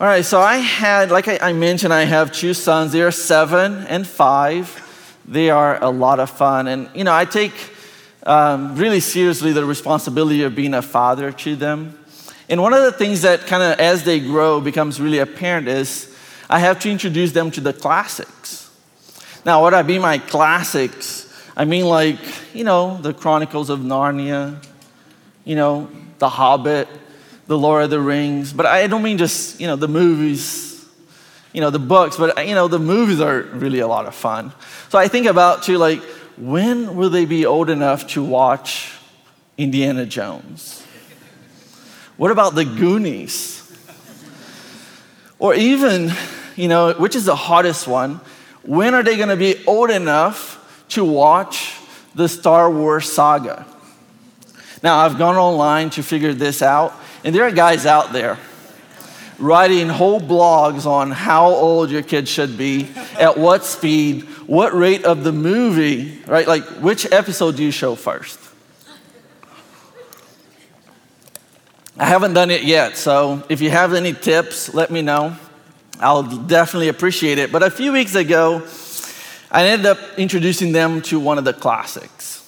All right, so I had, like I, mentioned, I have two sons. They are seven and five. They are a lot of fun. And, you know, I take um, really seriously the responsibility of being a father to them. And one of the things that kind of, as they grow, becomes really apparent is I have to introduce them to the classics. Now, what I mean by classics, I mean like, you know, the Chronicles of Narnia, you know, The Hobbit, The Lord of the Rings. But I don't mean just, you know, the movies, you know, the books, but, you know, the movies are really a lot of fun. So I think about, too, like, when will they be old enough to watch Indiana Jones? What about the Goonies? Or even, you know, which is the hottest one? When are they going to be old enough to watch the Star Wars saga? Now, I've gone online to figure this out, and there are guys out there writing whole blogs on how old your kid should be, at what speed, what rate of the movie, right? Like, which episode do you show first? I haven't done it yet, so if you have any tips, let me know. I'll definitely appreciate it. But a few weeks ago, I ended up introducing them to one of the classics.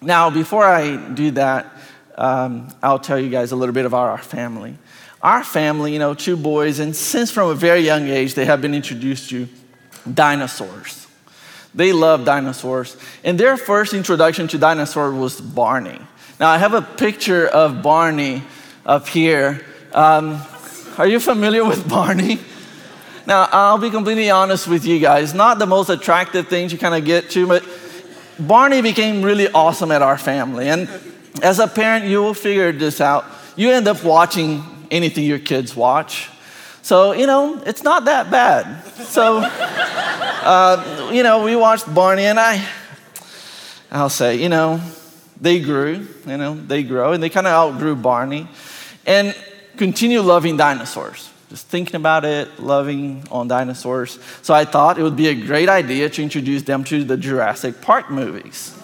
Now, before I do that, um, I'll tell you guys a little bit about our family. Our family, you know, two boys, and since from a very young age, they have been introduced to dinosaurs. They love dinosaurs. And their first introduction to dinosaurs was Barney. Now, I have a picture of Barney up here. Um, are you familiar with Barney? Now, I'll be completely honest with you guys. Not the most attractive thing to kind of get to, but Barney became really awesome at our family. And as a parent, you will figure this out. You end up watching anything your kids watch. So, you know, it's not that bad. So, uh, you know, we watched Barney, and I, I'll say, you know, they grew, you know, they grow, and they kind of outgrew Barney and continue loving dinosaurs. Just thinking about it, loving on dinosaurs. So I thought it would be a great idea to introduce them to the Jurassic Park movies.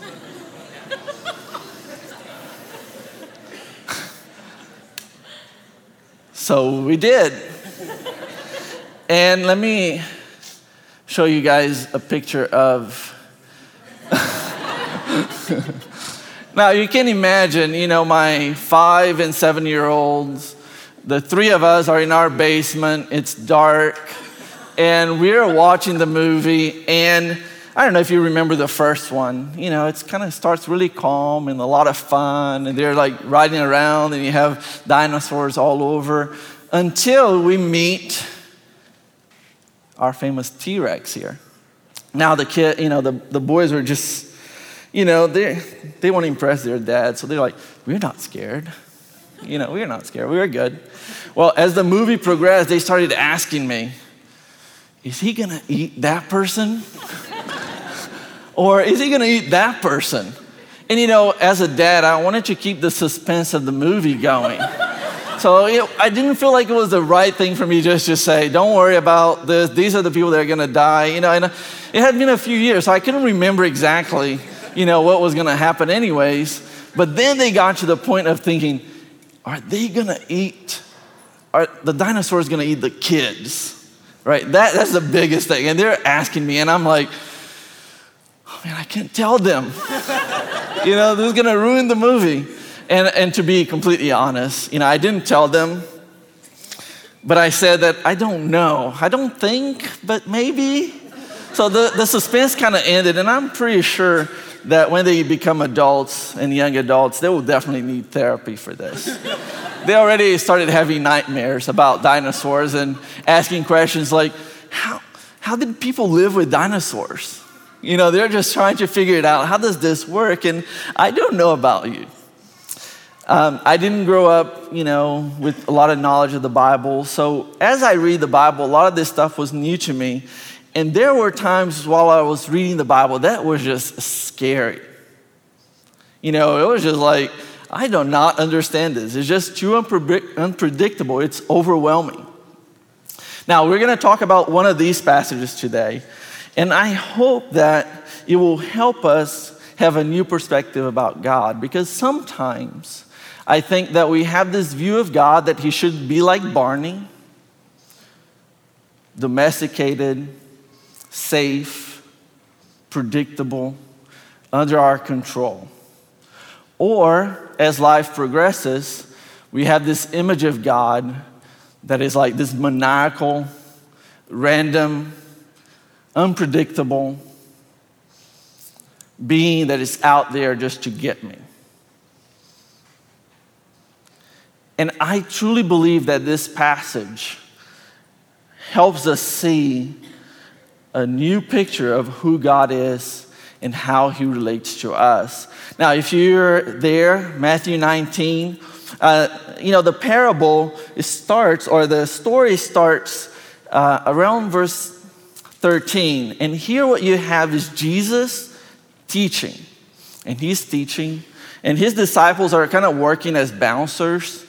So we did. And let me show you guys a picture of. now, you can imagine, you know, my five and seven year olds the three of us are in our basement, it's dark, and we're watching the movie. And I don't know if you remember the first one. You know, it's kind of starts really calm and a lot of fun, and they're like riding around, and you have dinosaurs all over until we meet our famous T Rex here. Now, the kid, you know, the, the boys were just, you know, they, they want to impress their dad, so they're like, we're not scared. You know, we're not scared. We were good. Well, as the movie progressed, they started asking me, is he going to eat that person? Or is he going to eat that person? And you know, as a dad, I wanted to keep the suspense of the movie going. so it, I didn't feel like it was the right thing for me just to say, don't worry about this. These are the people that are going to die. You know, and uh, it had been a few years, so I couldn't remember exactly, you know, what was going to happen anyways. But then they got to the point of thinking, are they gonna eat? Are the dinosaurs gonna eat the kids? Right? That, that's the biggest thing. And they're asking me, and I'm like, man, I can't tell them. you know, this is gonna ruin the movie. And, and to be completely honest, you know, I didn't tell them, but I said that I don't know. I don't think, but maybe. So the, the suspense kind of ended, and I'm pretty sure that when they become adults and young adults, they will definitely need therapy for this. they already started having nightmares about dinosaurs and asking questions like, how, how did people live with dinosaurs? You know, they're just trying to figure it out. How does this work? And I don't know about you. Um, I didn't grow up, you know, with a lot of knowledge of the Bible. So as I read the Bible, a lot of this stuff was new to me. And there were times while I was reading the Bible that was just scary. You know, it was just like, I do not understand this. It's just too unpredictable. It's overwhelming. Now, we're going to talk about one of these passages today, and I hope that it will help us have a new perspective about God because sometimes I think that we have this view of God that he should be like Barney domesticated, safe, predictable, under our control. Or as life progresses, we have this image of God that is like this maniacal, random, unpredictable being that is out there just to get me. And I truly believe that this passage helps us see a new picture of who God is and how he relates to us. Now, if you're there, Matthew 19, uh, you know, the parable starts, or the story starts uh, around verse 13. And here, what you have is Jesus teaching. And he's teaching, and his disciples are kind of working as bouncers.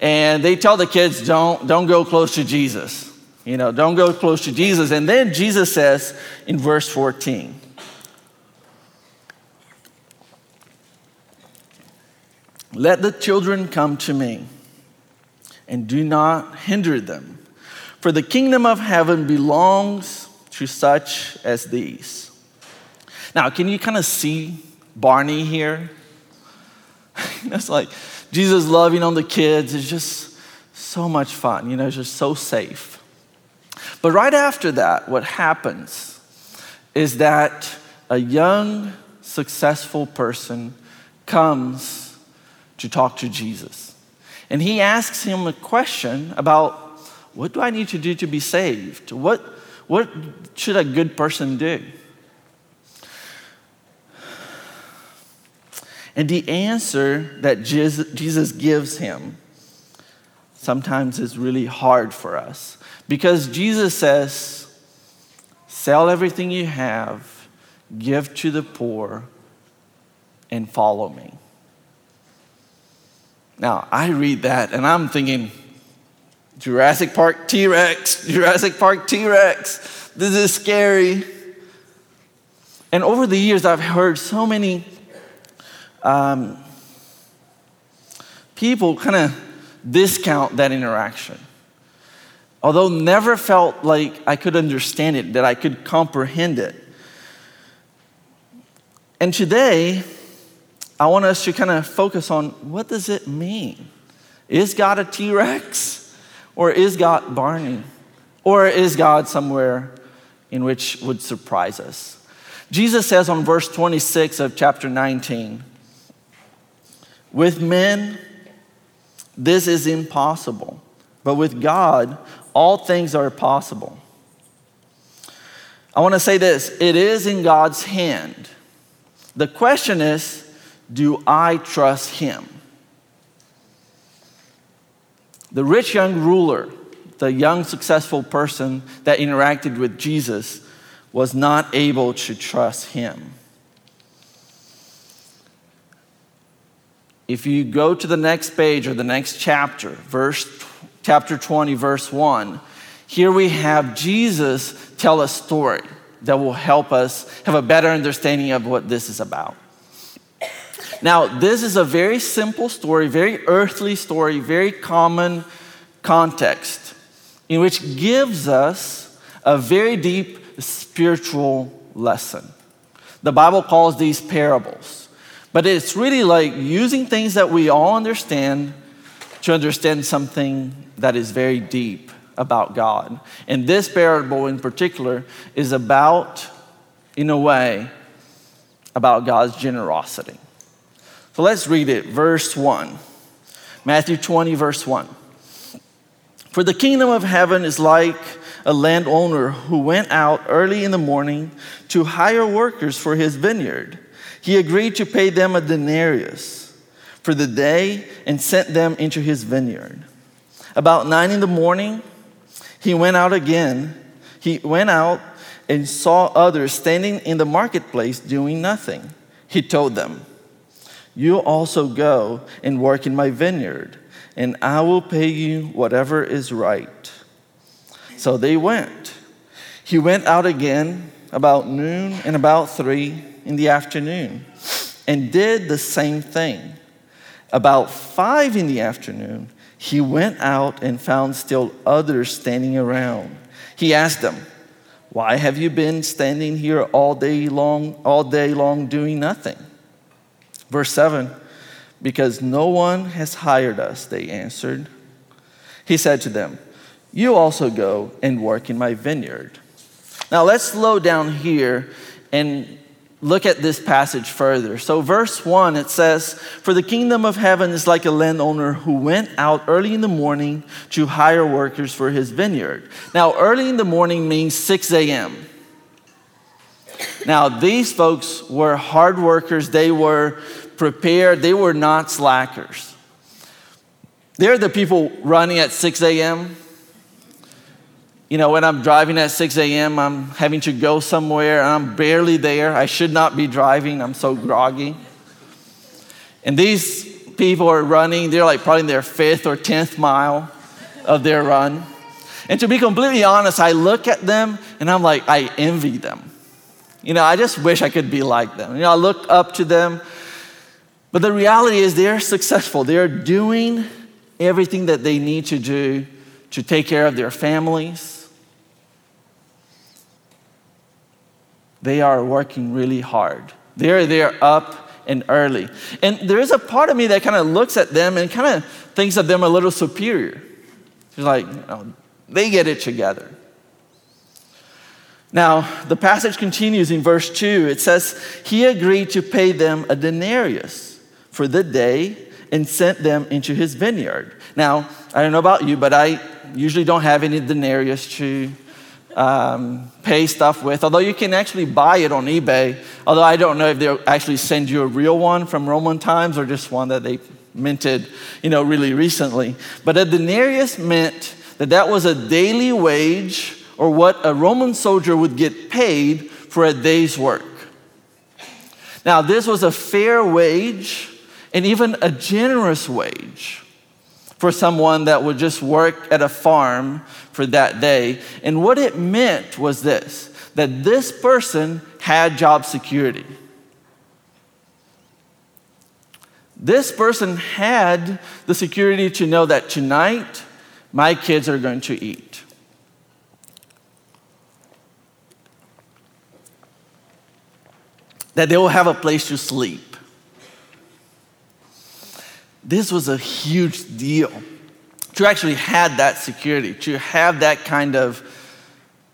And they tell the kids, don't, don't go close to Jesus. You know, don't go close to Jesus. And then Jesus says in verse 14, Let the children come to me, and do not hinder them, for the kingdom of heaven belongs to such as these. Now, can you kind of see Barney here? it's like Jesus loving on the kids is just so much fun, you know, it's just so safe. But right after that, what happens is that a young, successful person comes to talk to Jesus. And he asks him a question about what do I need to do to be saved? What, what should a good person do? And the answer that Jesus gives him sometimes is really hard for us because Jesus says, Sell everything you have, give to the poor, and follow me. Now, I read that and I'm thinking, Jurassic Park T Rex, Jurassic Park T Rex, this is scary. And over the years, I've heard so many um, people kind of discount that interaction. Although never felt like I could understand it, that I could comprehend it. And today, I want us to kind of focus on what does it mean? Is God a T-Rex? Or is God Barney? Or is God somewhere in which would surprise us? Jesus says on verse 26 of chapter 19, with men, this is impossible, but with God, all things are possible. I want to say this it is in God's hand. The question is, do I trust him? The rich young ruler, the young successful person that interacted with Jesus, was not able to trust him. If you go to the next page or the next chapter, verse chapter 20 verse 1, here we have Jesus tell a story that will help us have a better understanding of what this is about. Now, this is a very simple story, very earthly story, very common context, in which gives us a very deep spiritual lesson. The Bible calls these parables, but it's really like using things that we all understand to understand something that is very deep about God. And this parable in particular is about, in a way, about God's generosity. So let's read it. Verse 1. Matthew 20, verse 1. For the kingdom of heaven is like a landowner who went out early in the morning to hire workers for his vineyard. He agreed to pay them a denarius for the day and sent them into his vineyard. About nine in the morning, he went out again. He went out and saw others standing in the marketplace doing nothing. He told them, you also go and work in my vineyard, and I will pay you whatever is right. So they went. He went out again about noon and about three in the afternoon and did the same thing. About five in the afternoon, he went out and found still others standing around. He asked them, Why have you been standing here all day long, all day long doing nothing? Verse 7 Because no one has hired us, they answered. He said to them, You also go and work in my vineyard. Now let's slow down here and look at this passage further. So, verse 1, it says, For the kingdom of heaven is like a landowner who went out early in the morning to hire workers for his vineyard. Now, early in the morning means 6 a.m. Now, these folks were hard workers, they were prepared, they were not slackers. They're the people running at 6 a.m. You know, when I'm driving at 6 a.m., I'm having to go somewhere and I'm barely there. I should not be driving, I'm so groggy. And these people are running, they're like probably in their fifth or 10th mile of their run. And to be completely honest, I look at them and I'm like, I envy them. You know, I just wish I could be like them. You know, I look up to them. But the reality is, they're successful. They're doing everything that they need to do to take care of their families. They are working really hard. They're there up and early. And there is a part of me that kind of looks at them and kind of thinks of them a little superior. She's like, they get it together. Now, the passage continues in verse 2. It says, He agreed to pay them a denarius for the day and sent them into his vineyard. Now, I don't know about you, but I usually don't have any denarius to um, pay stuff with, although you can actually buy it on eBay. Although I don't know if they'll actually send you a real one from Roman times or just one that they minted, you know, really recently. But a denarius meant that that was a daily wage or what a Roman soldier would get paid for a day's work. Now, this was a fair wage and even a generous wage for someone that would just work at a farm for that day. And what it meant was this that this person had job security. This person had the security to know that tonight my kids are going to eat. That they will have a place to sleep this was a huge deal to actually have that security, to have that kind of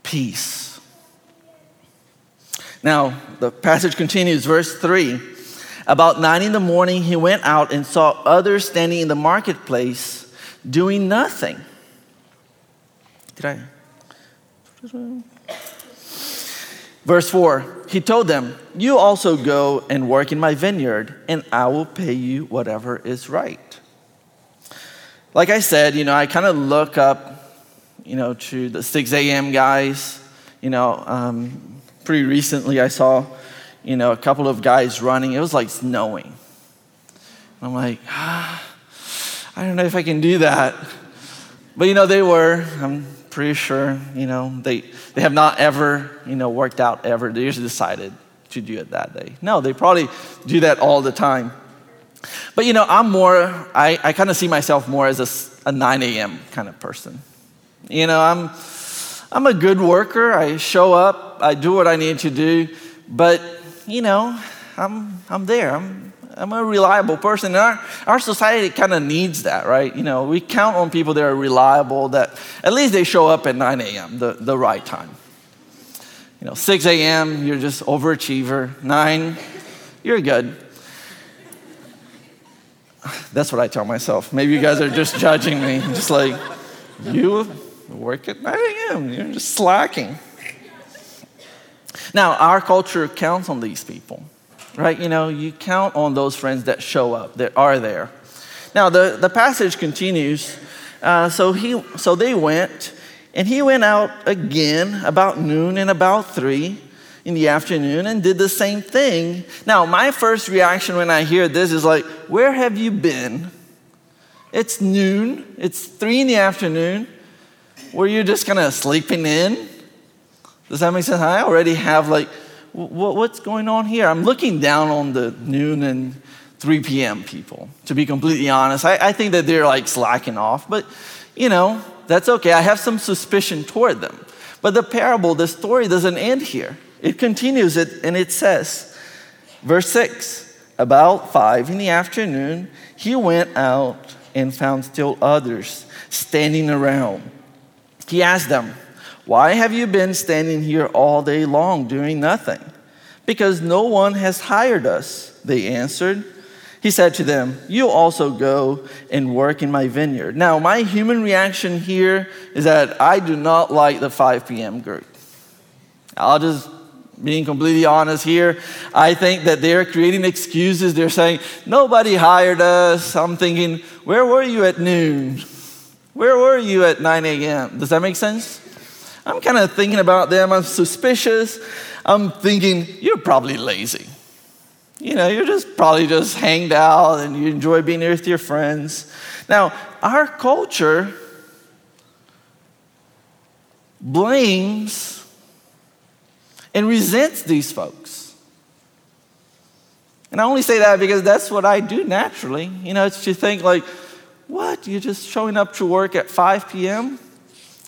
peace. Now, the passage continues, verse 3. About nine in the morning, he went out and saw others standing in the marketplace doing nothing. Did I? Verse 4 He told them, You also go and work in my vineyard, and I will pay you whatever is right. Like I said, you know, I kind of look up, you know, to the 6 a.m. guys. You know, um, pretty recently I saw, you know, a couple of guys running. It was like snowing. I'm like, ah, I don't know if I can do that. But, you know, they were. I'm pretty sure, you know, they, they have not ever, you know, worked out ever. They just decided to do it that day. No, they probably do that all the time. But, you know, I'm more, I, I kind of see myself more as a, a 9 a.m. kind of person. You know, I'm, I'm a good worker. I show up, I do what I need to do, but, you know, I'm, I'm there. I'm, I'm a reliable person. And our, our society kind of needs that, right? You know, we count on people that are reliable, that at least they show up at 9 a.m., the, the right time. You know, 6 a.m., you're just overachiever. 9, you're good. That's what I tell myself. Maybe you guys are just judging me. Just like, you work at 9 a.m., you're just slacking. Now, our culture counts on these people right? You know, you count on those friends that show up, that are there. Now, the, the passage continues. Uh, so, he, so they went, and he went out again about noon and about three in the afternoon and did the same thing. Now, my first reaction when I hear this is like, where have you been? It's noon, it's three in the afternoon. Were you just kind of sleeping in? Does that make sense? I already have like what's going on here? I'm looking down on the noon and 3 p.m. people, to be completely honest. I, I think that they're like slacking off, but you know, that's okay. I have some suspicion toward them. But the parable, the story doesn't end here. It continues it, and it says, verse 6 About five in the afternoon, he went out and found still others standing around. He asked them, Why have you been standing here all day long doing nothing? Because no one has hired us, they answered. He said to them, You also go and work in my vineyard. Now, my human reaction here is that I do not like the 5 p.m. group. I'll just being completely honest here, I think that they're creating excuses. They're saying, Nobody hired us. I'm thinking, Where were you at noon? Where were you at 9 a.m.? Does that make sense? I'm kind of thinking about them. I'm suspicious. I'm thinking, You're probably lazy. You know, you're just probably just hanged out and you enjoy being here with your friends. Now, our culture blames and resents these folks. And I only say that because that's what I do naturally. You know, it's to think like, what? You're just showing up to work at 5 p.m.?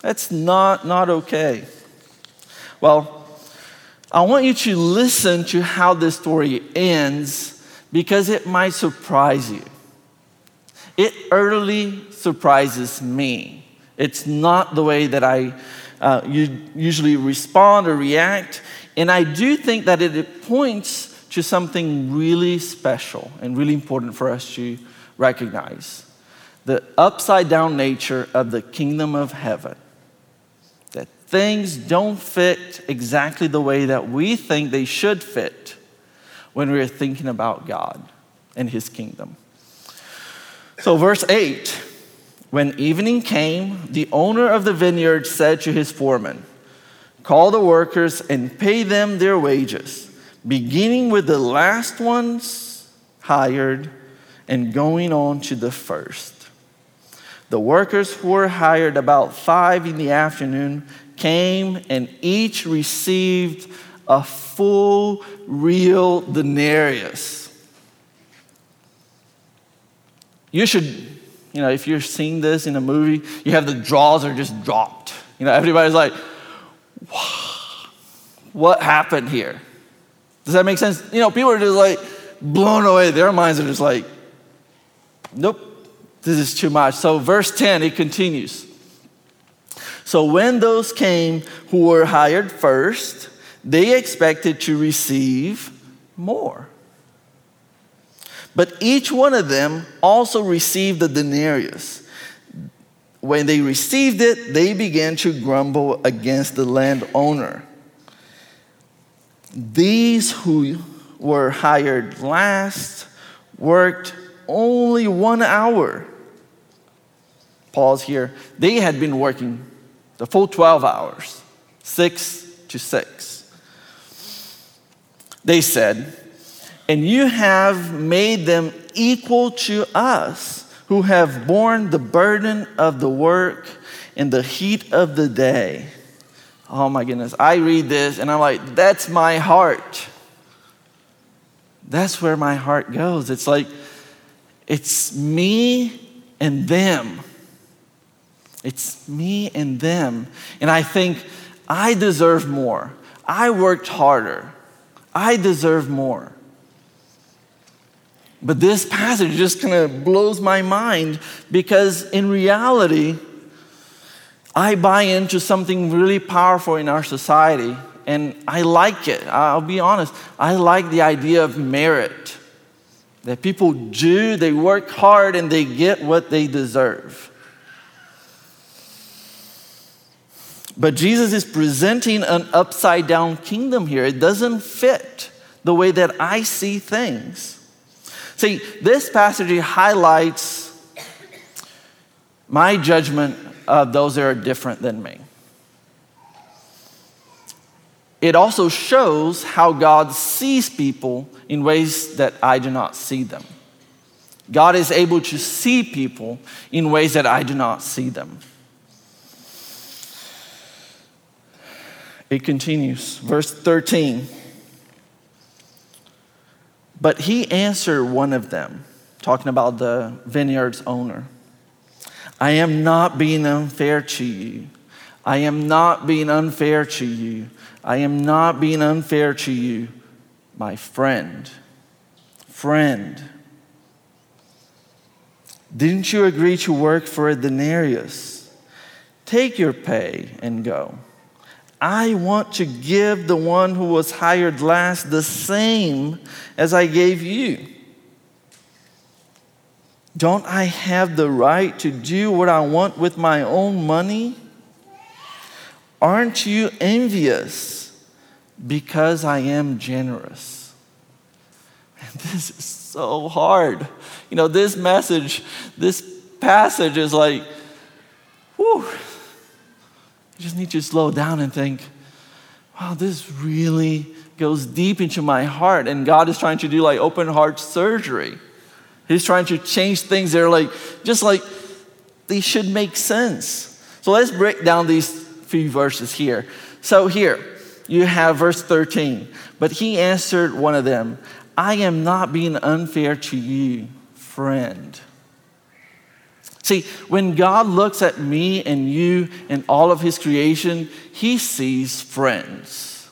That's not, not okay. Well, I want you to listen to how this story ends because it might surprise you. It utterly surprises me. It's not the way that I uh, usually respond or react. And I do think that it points to something really special and really important for us to recognize the upside down nature of the kingdom of heaven things don't fit exactly the way that we think they should fit when we're thinking about God and His kingdom. So, verse 8 when evening came, the owner of the vineyard said to his foreman, Call the workers and pay them their wages, beginning with the last ones hired and going on to the first. The workers who were hired about five in the afternoon came and each received a full, real denarius. You should, you know, if you're seeing this in a movie, you have the jaws are just dropped. You know, everybody's like, what happened here? Does that make sense? You know, people are just like blown away. Their minds are just like, nope, this is too much. So, verse 10, it continues. So when those came who were hired first, they expected to receive more. But each one of them also received the denarius. When they received it, they began to grumble against the landowner. These who were hired last worked only one hour. Pause here. They had been working the full 12 hours, 6 to 6. They said, And you have made them equal to us who have borne the burden of the work in the heat of the day. Oh my goodness. I read this and I'm like, that's my heart. That's where my heart goes. It's like, it's me and them. It's me and them. And I think, I deserve more. I worked harder. I deserve more. But this passage just kind of blows my mind because in reality, I buy into something really powerful in our society and I like it. I'll be honest. I like the idea of merit. That people do, they work hard and they get what they deserve. But Jesus is presenting an upside down kingdom here. It doesn't fit the way that I see things. See, this passage highlights my judgment of those that are different than me. It also shows how God sees people in ways that I do not see them. God is able to see people in ways that I do not see them. It continues, verse 13. But he answered one of them, talking about the vineyard's owner I am not being unfair to you. I am not being unfair to you. I am not being unfair to you, my friend. Friend. Didn't you agree to work for a denarius? Take your pay and go. I want to give the one who was hired last the same as I gave you. Don't I have the right to do what I want with my own money? Aren't you envious because I am generous? And this is so hard. You know, this message, this passage is like, whew. You just need to slow down and think, wow, this really goes deep into my heart. And God is trying to do like open heart surgery. He's trying to change things that are like, just like they should make sense. So let's break down these few verses here. So here, you have verse 13. But he answered one of them, I am not being unfair to you, friend. See, when God looks at me and you and all of his creation, he sees friends.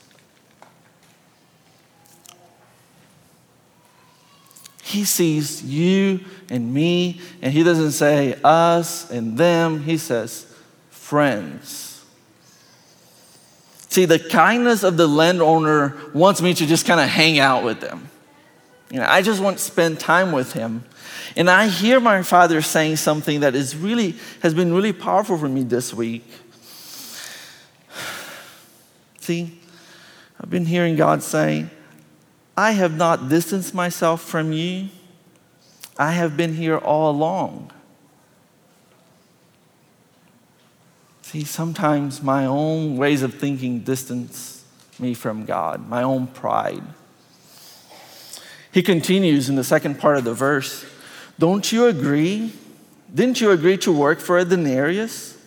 He sees you and me, and he doesn't say us and them, he says friends. See, the kindness of the landowner wants me to just kind of hang out with them. You know, I just want to spend time with him. And I hear my father saying something that is really has been really powerful for me this week. See, I've been hearing God say, I have not distanced myself from you. I have been here all along. See, sometimes my own ways of thinking distance me from God, my own pride. He continues in the second part of the verse Don't you agree? Didn't you agree to work for a denarius?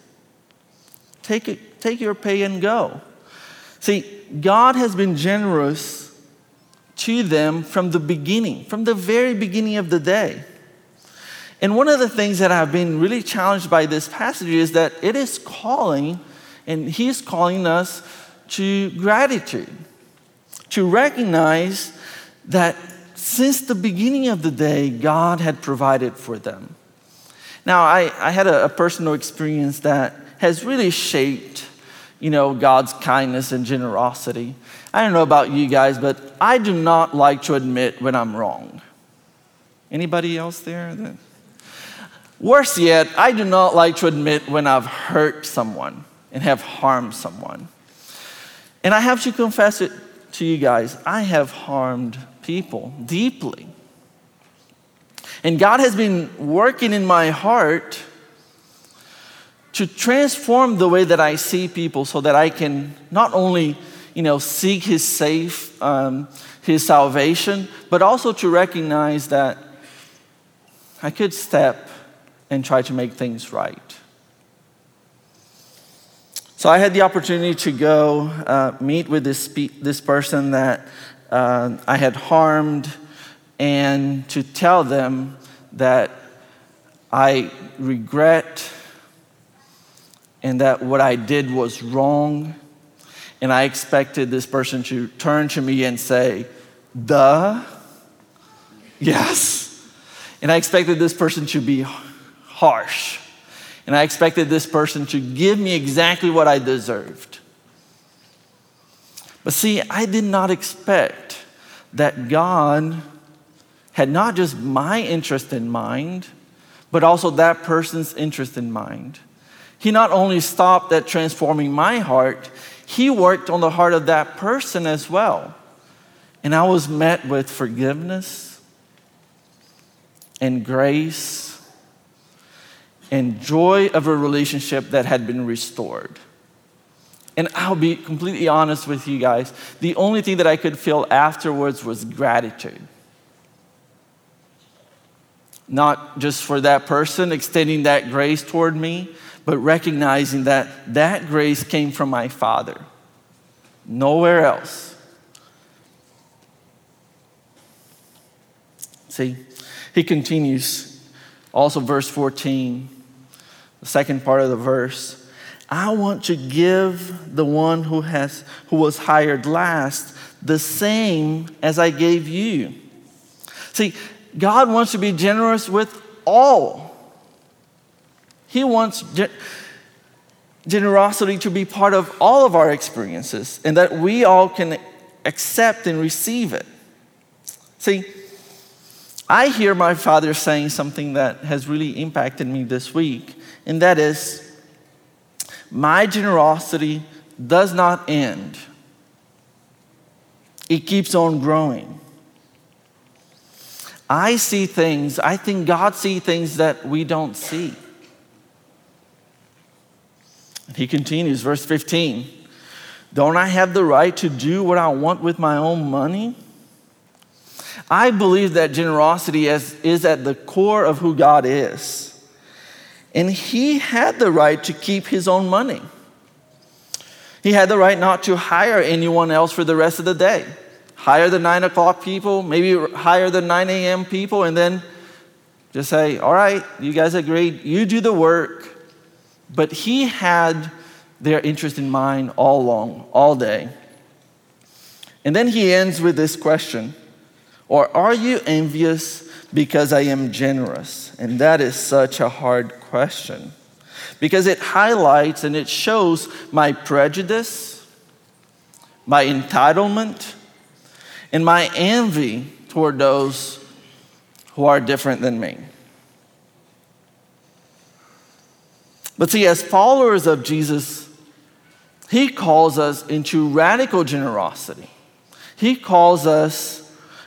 Take, it, take your pay and go. See, God has been generous to them from the beginning, from the very beginning of the day. And one of the things that I've been really challenged by this passage is that it is calling, and He's calling us to gratitude, to recognize that since the beginning of the day, God had provided for them. Now, I, I had a, a personal experience that has really shaped, you know, God's kindness and generosity. I don't know about you guys, but I do not like to admit when I'm wrong. Anybody else there? That, Worse yet, I do not like to admit when I've hurt someone and have harmed someone. And I have to confess it to you guys I have harmed people deeply. And God has been working in my heart to transform the way that I see people so that I can not only you know, seek his safe, um, his salvation, but also to recognize that I could step and try to make things right. So I had the opportunity to go uh, meet with this, this person that uh, I had harmed and to tell them that I regret and that what I did was wrong. And I expected this person to turn to me and say, Duh, yes. And I expected this person to be harsh. And I expected this person to give me exactly what I deserved. But see, I did not expect that God had not just my interest in mind, but also that person's interest in mind. He not only stopped at transforming my heart, he worked on the heart of that person as well. And I was met with forgiveness and grace and joy of a relationship that had been restored. And I'll be completely honest with you guys. The only thing that I could feel afterwards was gratitude. Not just for that person extending that grace toward me, but recognizing that that grace came from my Father, nowhere else. See, he continues, also, verse 14 the second part of the verse. I want to give the one who, has, who was hired last the same as I gave you. See, God wants to be generous with all. He wants ge- generosity to be part of all of our experiences and that we all can accept and receive it. See, I hear my father saying something that has really impacted me this week, and that is my generosity does not end, it keeps on growing. I see things, I think God sees things that we don't see. And He continues, verse 15 Don't I have the right to do what I want with my own money? I believe that generosity is, is at the core of who God is. And he had the right to keep his own money. He had the right not to hire anyone else for the rest of the day. Hire the nine o'clock people, maybe hire the 9 a.m. people, and then just say, All right, you guys agreed, you do the work. But he had their interest in mind all along, all day. And then he ends with this question Or are you envious because I am generous? And that is such a hard question because it highlights and it shows my prejudice, my entitlement, and my envy toward those who are different than me. But see, as followers of Jesus, He calls us into radical generosity. He calls us,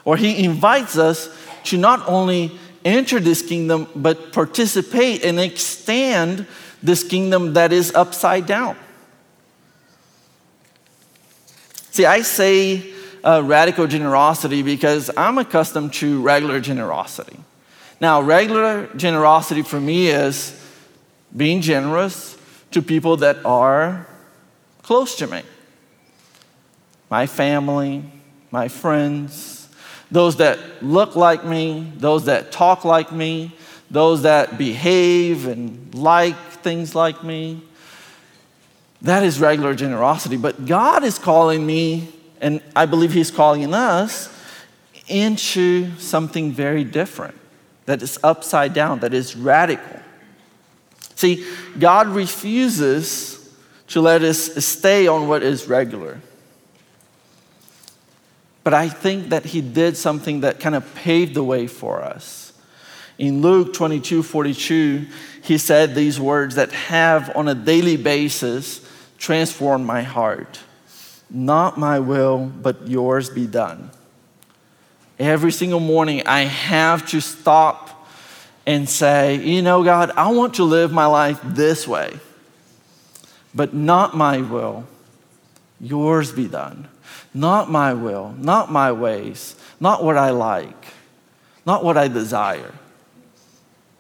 or He invites us to not only enter this kingdom, but participate and extend this kingdom that is upside down. See, I say uh, radical generosity because I'm accustomed to regular generosity. Now, regular generosity for me is being generous to people that are close to me my family, my friends, those that look like me, those that talk like me, those that behave and like things like me. That is regular generosity. But God is calling me, and I believe He's calling us, into something very different that is upside down, that is radical. See, God refuses to let us stay on what is regular. But I think that He did something that kind of paved the way for us. In Luke 22 42, he said these words that have on a daily basis transformed my heart. Not my will, but yours be done. Every single morning, I have to stop and say, You know, God, I want to live my life this way, but not my will, yours be done. Not my will, not my ways, not what I like, not what I desire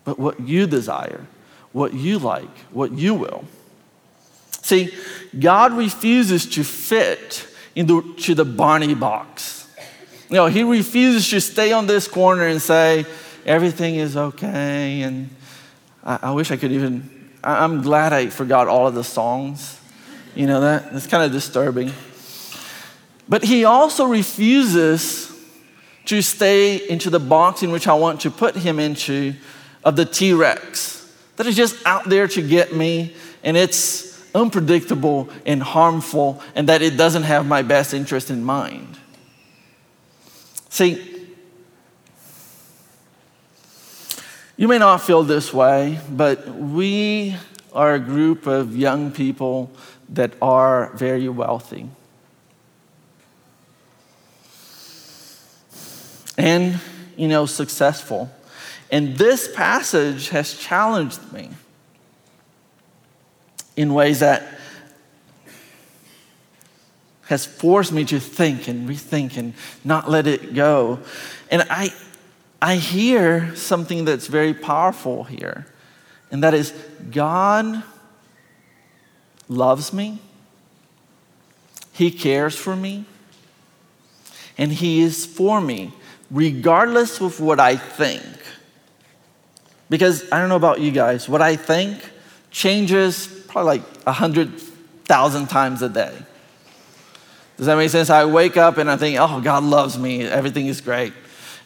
but what you desire, what you like, what you will. See, God refuses to fit into the Barney box. You know, He refuses to stay on this corner and say, everything is okay. And I, I wish I could even, I, I'm glad I forgot all of the songs. You know, that, that's kind of disturbing. But He also refuses to stay into the box in which I want to put Him into of the T Rex that is just out there to get me, and it's unpredictable and harmful, and that it doesn't have my best interest in mind. See, you may not feel this way, but we are a group of young people that are very wealthy. And, you know, successful. And this passage has challenged me in ways that has forced me to think and rethink and not let it go. And I, I hear something that's very powerful here, and that is God loves me, He cares for me, and He is for me, regardless of what I think. Because I don't know about you guys, what I think changes probably like 100,000 times a day. Does that make sense? I wake up and I think, oh, God loves me, everything is great.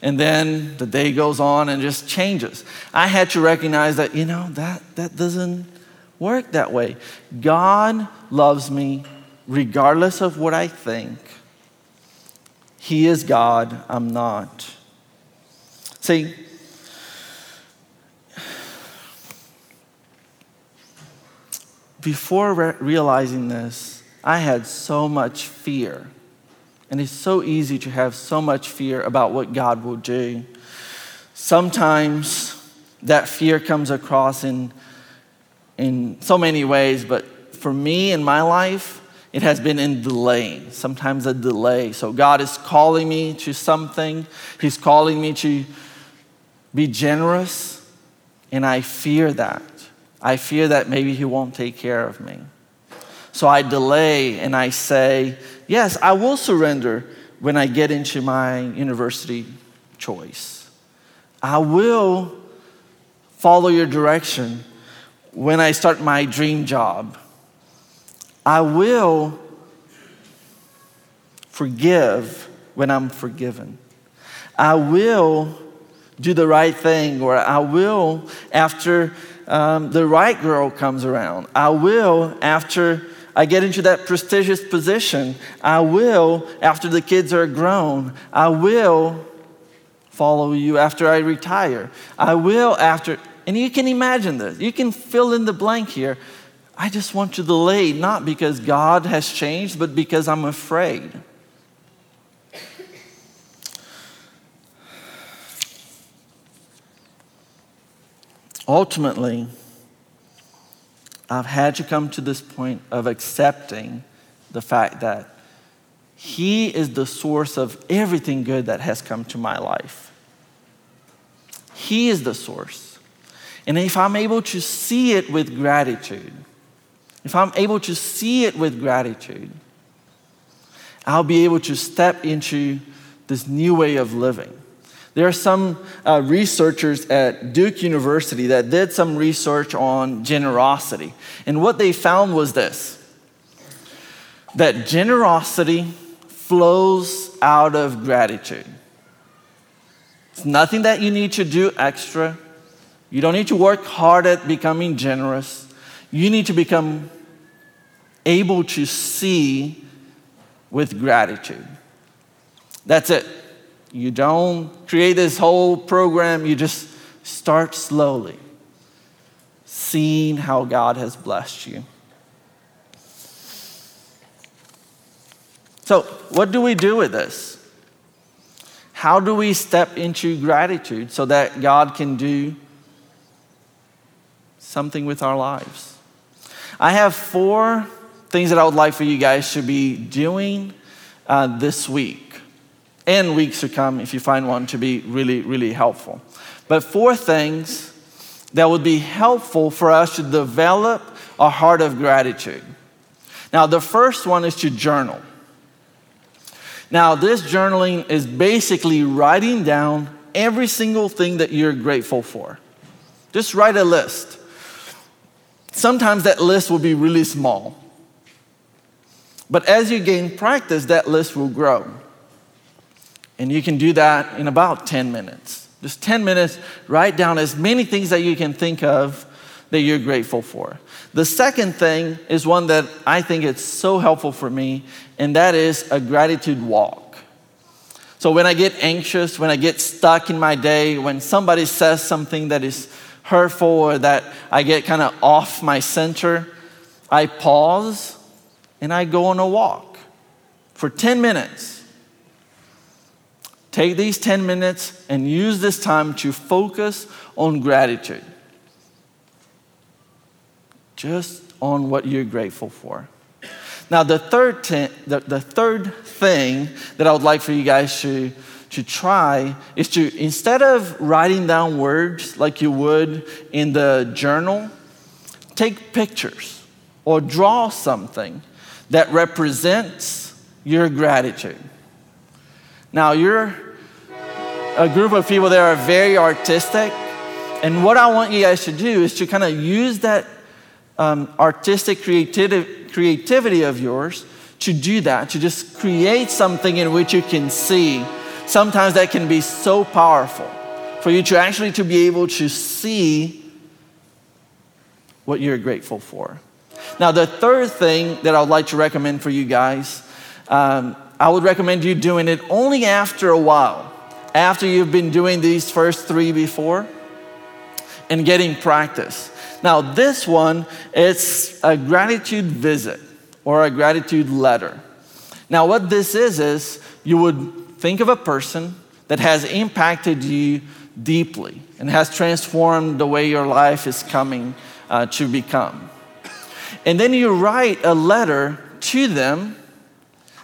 And then the day goes on and just changes. I had to recognize that, you know, that, that doesn't work that way. God loves me regardless of what I think. He is God, I'm not. See, before re- realizing this, I had so much fear. And it's so easy to have so much fear about what God will do. Sometimes that fear comes across in, in so many ways, but for me in my life, it has been in delay, sometimes a delay. So God is calling me to something, He's calling me to be generous, and I fear that. I fear that maybe He won't take care of me. So I delay and I say, Yes, I will surrender when I get into my university choice. I will follow your direction when I start my dream job. I will forgive when I'm forgiven. I will do the right thing, or I will after um, the right girl comes around. I will after I get into that prestigious position. I will after the kids are grown. I will follow you after I retire. I will after, and you can imagine this. You can fill in the blank here. I just want to delay, not because God has changed, but because I'm afraid. ultimately, I've had to come to this point of accepting the fact that He is the source of everything good that has come to my life. He is the source. And if I'm able to see it with gratitude, if I'm able to see it with gratitude, I'll be able to step into this new way of living. There are some uh, researchers at Duke University that did some research on generosity. And what they found was this that generosity flows out of gratitude. It's nothing that you need to do extra. You don't need to work hard at becoming generous. You need to become able to see with gratitude. That's it. You don't create this whole program, you just start slowly, seeing how God has blessed you. So, what do we do with this? How do we step into gratitude so that God can do something with our lives? I have four things that I would like for you guys to be doing uh, this week and weeks to come if you find one to be really, really helpful. But four things that would be helpful for us to develop a heart of gratitude. Now, the first one is to journal. Now, this journaling is basically writing down every single thing that you're grateful for. Just write a list. Sometimes that list will be really small. But as you gain practice, that list will grow. And you can do that in about 10 minutes. Just 10 minutes, write down as many things that you can think of that you're grateful for. The second thing is one that I think is so helpful for me, and that is a gratitude walk. So when I get anxious, when I get stuck in my day, when somebody says something that is hurtful or that I get kind of off my center, I pause and I go on a walk for 10 minutes. Take these 10 minutes and use this time to focus on gratitude. Just on what you're grateful for. Now, the third, the, the third thing that I would like for you guys to, to try is to, instead of writing down words like you would in the journal, take pictures or draw something that represents your gratitude. Now, you're a group of people that are very artistic. And what I want you guys to do is to kind of use that um, artistic creativity, creativity of yours to do that, to just create something in which you can see. Sometimes that can be so powerful for you to actually to be able to see what you're grateful for. Now, the third thing that I would like to recommend for you guys, um, I would recommend you doing it only after a while, after you've been doing these first three before and getting practice. Now, this one, it's a gratitude visit or a gratitude letter. Now, what this is, is you would think of a person that has impacted you deeply and has transformed the way your life is coming uh, to become. And then you write a letter to them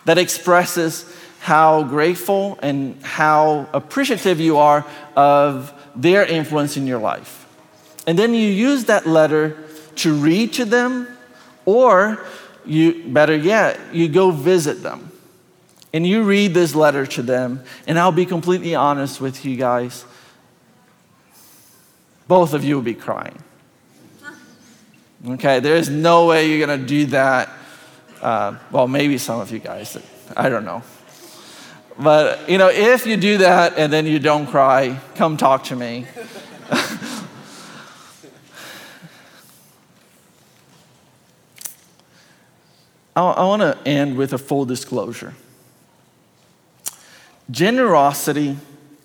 that expresses how grateful and how appreciative you are of their influence in your life. And then you use that letter to read to them, or you, better yet, you go visit them. And you read this letter to them, and I'll be completely honest with you guys. Both of you will be crying. Okay, there is no way you're going to do that. Uh, well, maybe some of you guys, I don't know. But, you know, if you do that and then you don't cry, come talk to me. I, I want to end with a full disclosure. Generosity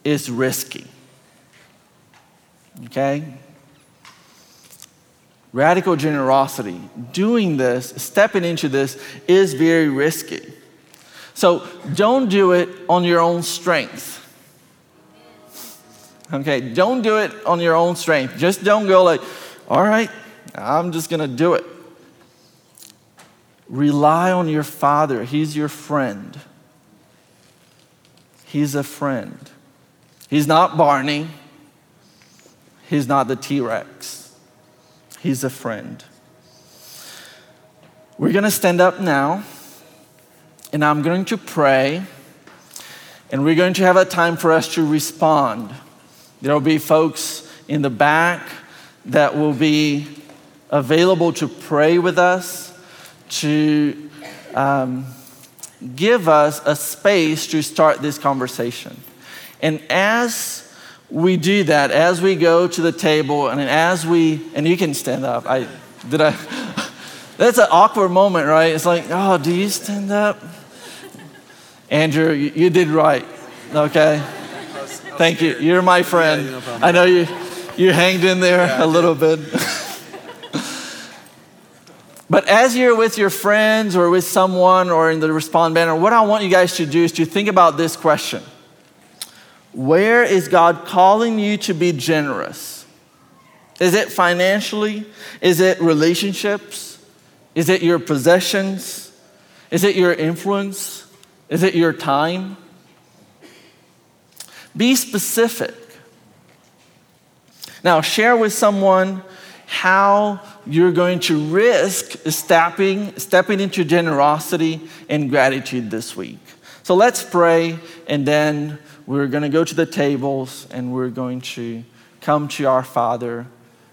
is risky. Okay? Radical generosity, doing this, stepping into this, is very risky. So don't do it on your own strength. Okay, don't do it on your own strength. Just don't go like, all right, I'm just gonna do it. Rely on your Father, He's your friend. He's a friend. He's not Barney, He's not the T Rex. He's a friend. We're going to stand up now, and I'm going to pray, and we're going to have a time for us to respond. There will be folks in the back that will be available to pray with us to um, give us a space to start this conversation. And as we do that, as we go to the table, and as we, and you can stand up. I did I. That's an awkward moment, right? It's like, oh, do you stand up? Andrew, you, you did right. Okay. Thank you. You're my friend. I know you. You hanged in there a little bit. But as you're with your friends or with someone or in the respond banner, what I want you guys to do is to think about this question Where is God calling you to be generous? Is it financially? Is it relationships? Is it your possessions? Is it your influence? Is it your time? Be specific. Now, share with someone how you're going to risk stepping, stepping into generosity and gratitude this week. So let's pray, and then we're going to go to the tables and we're going to come to our Father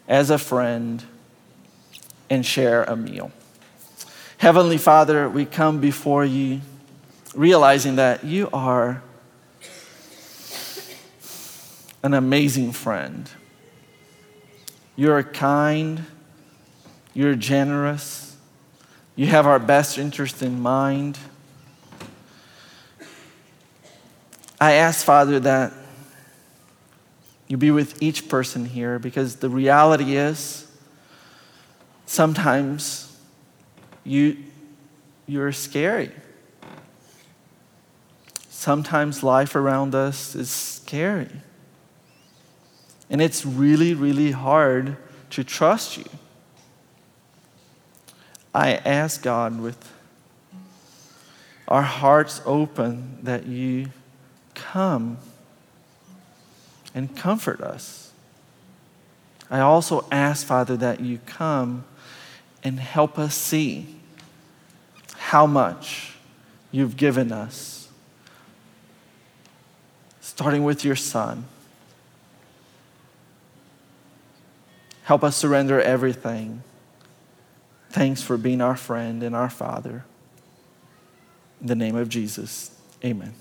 as a friend and share a meal. Heavenly Father, we come before you realizing that you are an amazing friend. You're kind you're generous. You have our best interest in mind. I ask, Father, that you be with each person here because the reality is sometimes you, you're scary. Sometimes life around us is scary. And it's really, really hard to trust you. I ask God with our hearts open that you come and comfort us. I also ask, Father, that you come and help us see how much you've given us, starting with your Son. Help us surrender everything Thanks for being our friend and our Father. In the name of Jesus, amen.